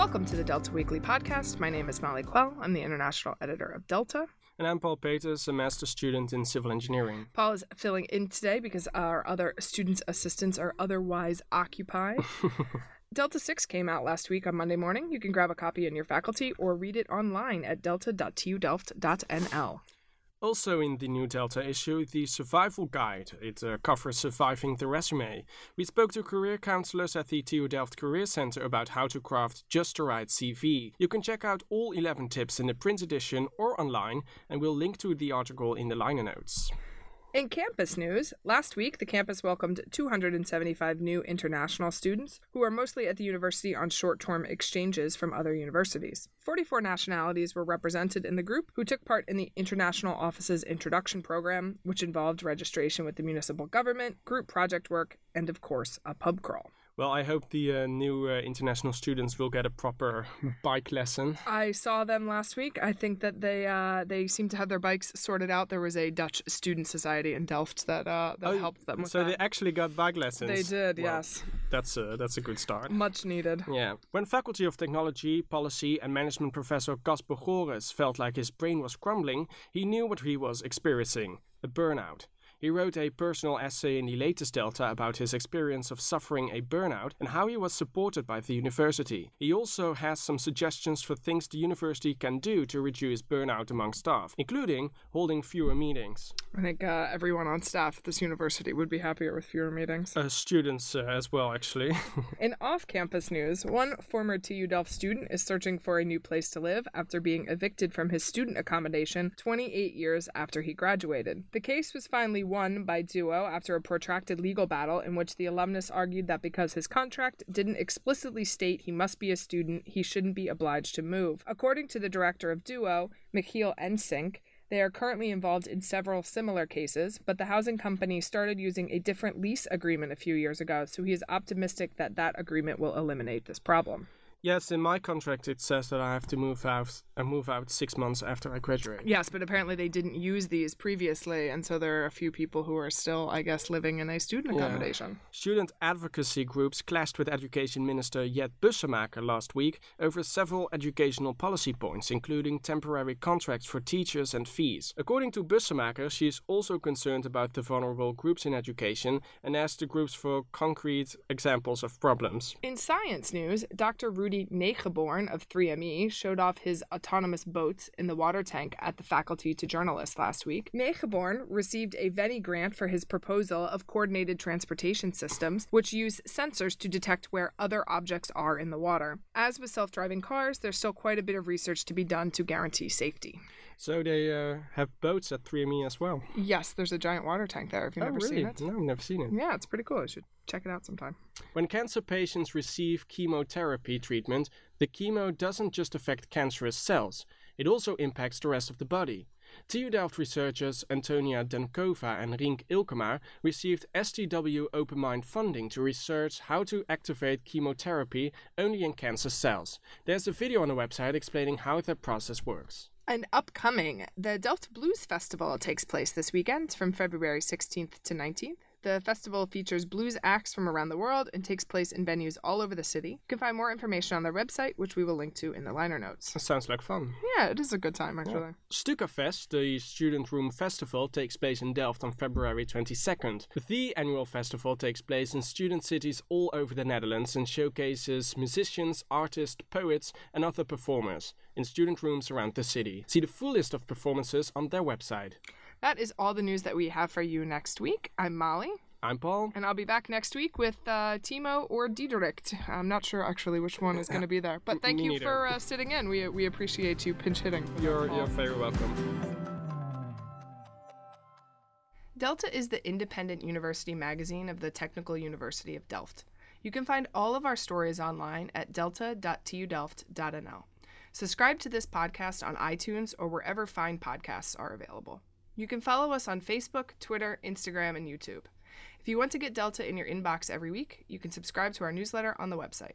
Welcome to the Delta Weekly podcast. My name is Molly Quell. I'm the international editor of Delta. And I'm Paul Peters, a master student in civil engineering. Paul is filling in today because our other students' assistants are otherwise occupied. Delta 6 came out last week on Monday morning. You can grab a copy in your faculty or read it online at delta.tudelft.nl. Also in the new Delta issue, the Survival Guide. It uh, covers surviving the resume. We spoke to career counselors at the TU Delft Career Center about how to craft just the right CV. You can check out all 11 tips in the print edition or online, and we'll link to the article in the liner notes. In campus news, last week the campus welcomed 275 new international students who are mostly at the university on short term exchanges from other universities. 44 nationalities were represented in the group who took part in the International Offices Introduction Program, which involved registration with the municipal government, group project work, and of course, a pub crawl. Well, I hope the uh, new uh, international students will get a proper bike lesson. I saw them last week. I think that they uh, they seem to have their bikes sorted out. There was a Dutch student society in Delft that uh, that Oh, helped them with so that. they actually got bike lessons. They did, Well, yes. That's a, that's a good start. Much needed. Yeah. When Faculty of Technology, Policy and Management professor Casper Gores felt like his brain was crumbling, he knew what he was experiencing a burnout. He wrote a personal essay in the latest Delta about his experience of suffering a burnout and how he was supported by the university. He also has some suggestions for things the university can do to reduce burnout among staff, including holding fewer meetings. I think uh, everyone on staff at this university would be happier with fewer meetings. Uh, students uh, as well, actually. In off campus news, one former TU Delft student is searching for a new place to live after being evicted from his student accommodation 28 years after he graduated. The case was finally won by DUWO after a protracted legal battle in which the alumnus argued that because his contract didn't explicitly state he must be a student, he shouldn't be obliged to move. According to the director of DUWO, Michiel Ensink, they are currently involved in several similar cases, but the housing company started using a different lease agreement a few years ago, so he is optimistic that that agreement will eliminate this problem. Yes, in my contract it says that I have to move out uh, move out six months after I graduate. Yes, but apparently they didn't use these previously, and so there are a few people who are still, I guess, living in a student Yeah. accommodation. Student advocacy groups clashed with Education Minister Jet Bussemaker last week over several educational policy points, including temporary contracts for teachers and fees. According to Bussemaker, she is also concerned about the vulnerable groups in education and asked the groups for concrete examples of problems. In science news, Dr. Rudy Negenborn of 3ME showed off his autonomous boats in the water tank at the faculty to journalists last week. Negenborn received a Veni grant for his proposal of coordinated transportation systems, which use sensors to detect where other objects are in the water. As with self driving cars, there's still quite a bit of research to be done to guarantee safety. So they uh, have boats at 3ME as well. Yes, there's a giant water tank there if you've oh, never really? seen it. No, I've never seen it. Yeah, it's pretty cool. I should check it out sometime. When cancer patients receive chemotherapy treatment, the chemo doesn't just affect cancerous cells, it also impacts the rest of the body. TU Delft researchers Antonia Denkova and Rienk Eelkema received STW Open Mind funding to research how to activate chemotherapy only in cancer cells. There's a video on the website explaining how that process works. And upcoming, the Delft Blues Festival takes place this weekend from February 16th to 19th. The festival features blues acts from around the world and takes place in venues all over the city. You can find more information on their website, which we will link to in the liner notes. That sounds like fun. Yeah, it is a good time, actually. Stukafest, the Student Room Festival, takes place in Delft on February 22nd. The annual festival takes place in student cities all over the Netherlands and showcases musicians, artists, poets, and other performers in student rooms around the city. See the full list of performances on their website. That is all the news that we have for you next week. I'm Molly, I'm Paul. and I'll be back next week with uh, Timo or Diederik. I'm not sure actually which one is going to be there, but thank Me you neither. for uh, sitting in. We, we appreciate you pinch hitting. You're, Paul. you're very welcome. Delta is the independent university magazine of the Technical University of Delft. You can find all of our stories online at delta.tudelft.nl. Subscribe to this podcast on iTunes or wherever fine podcasts are available. You can follow us on Facebook, Twitter, Instagram, and YouTube. If you want to get Delta in your inbox every week, you can subscribe to our newsletter on the website.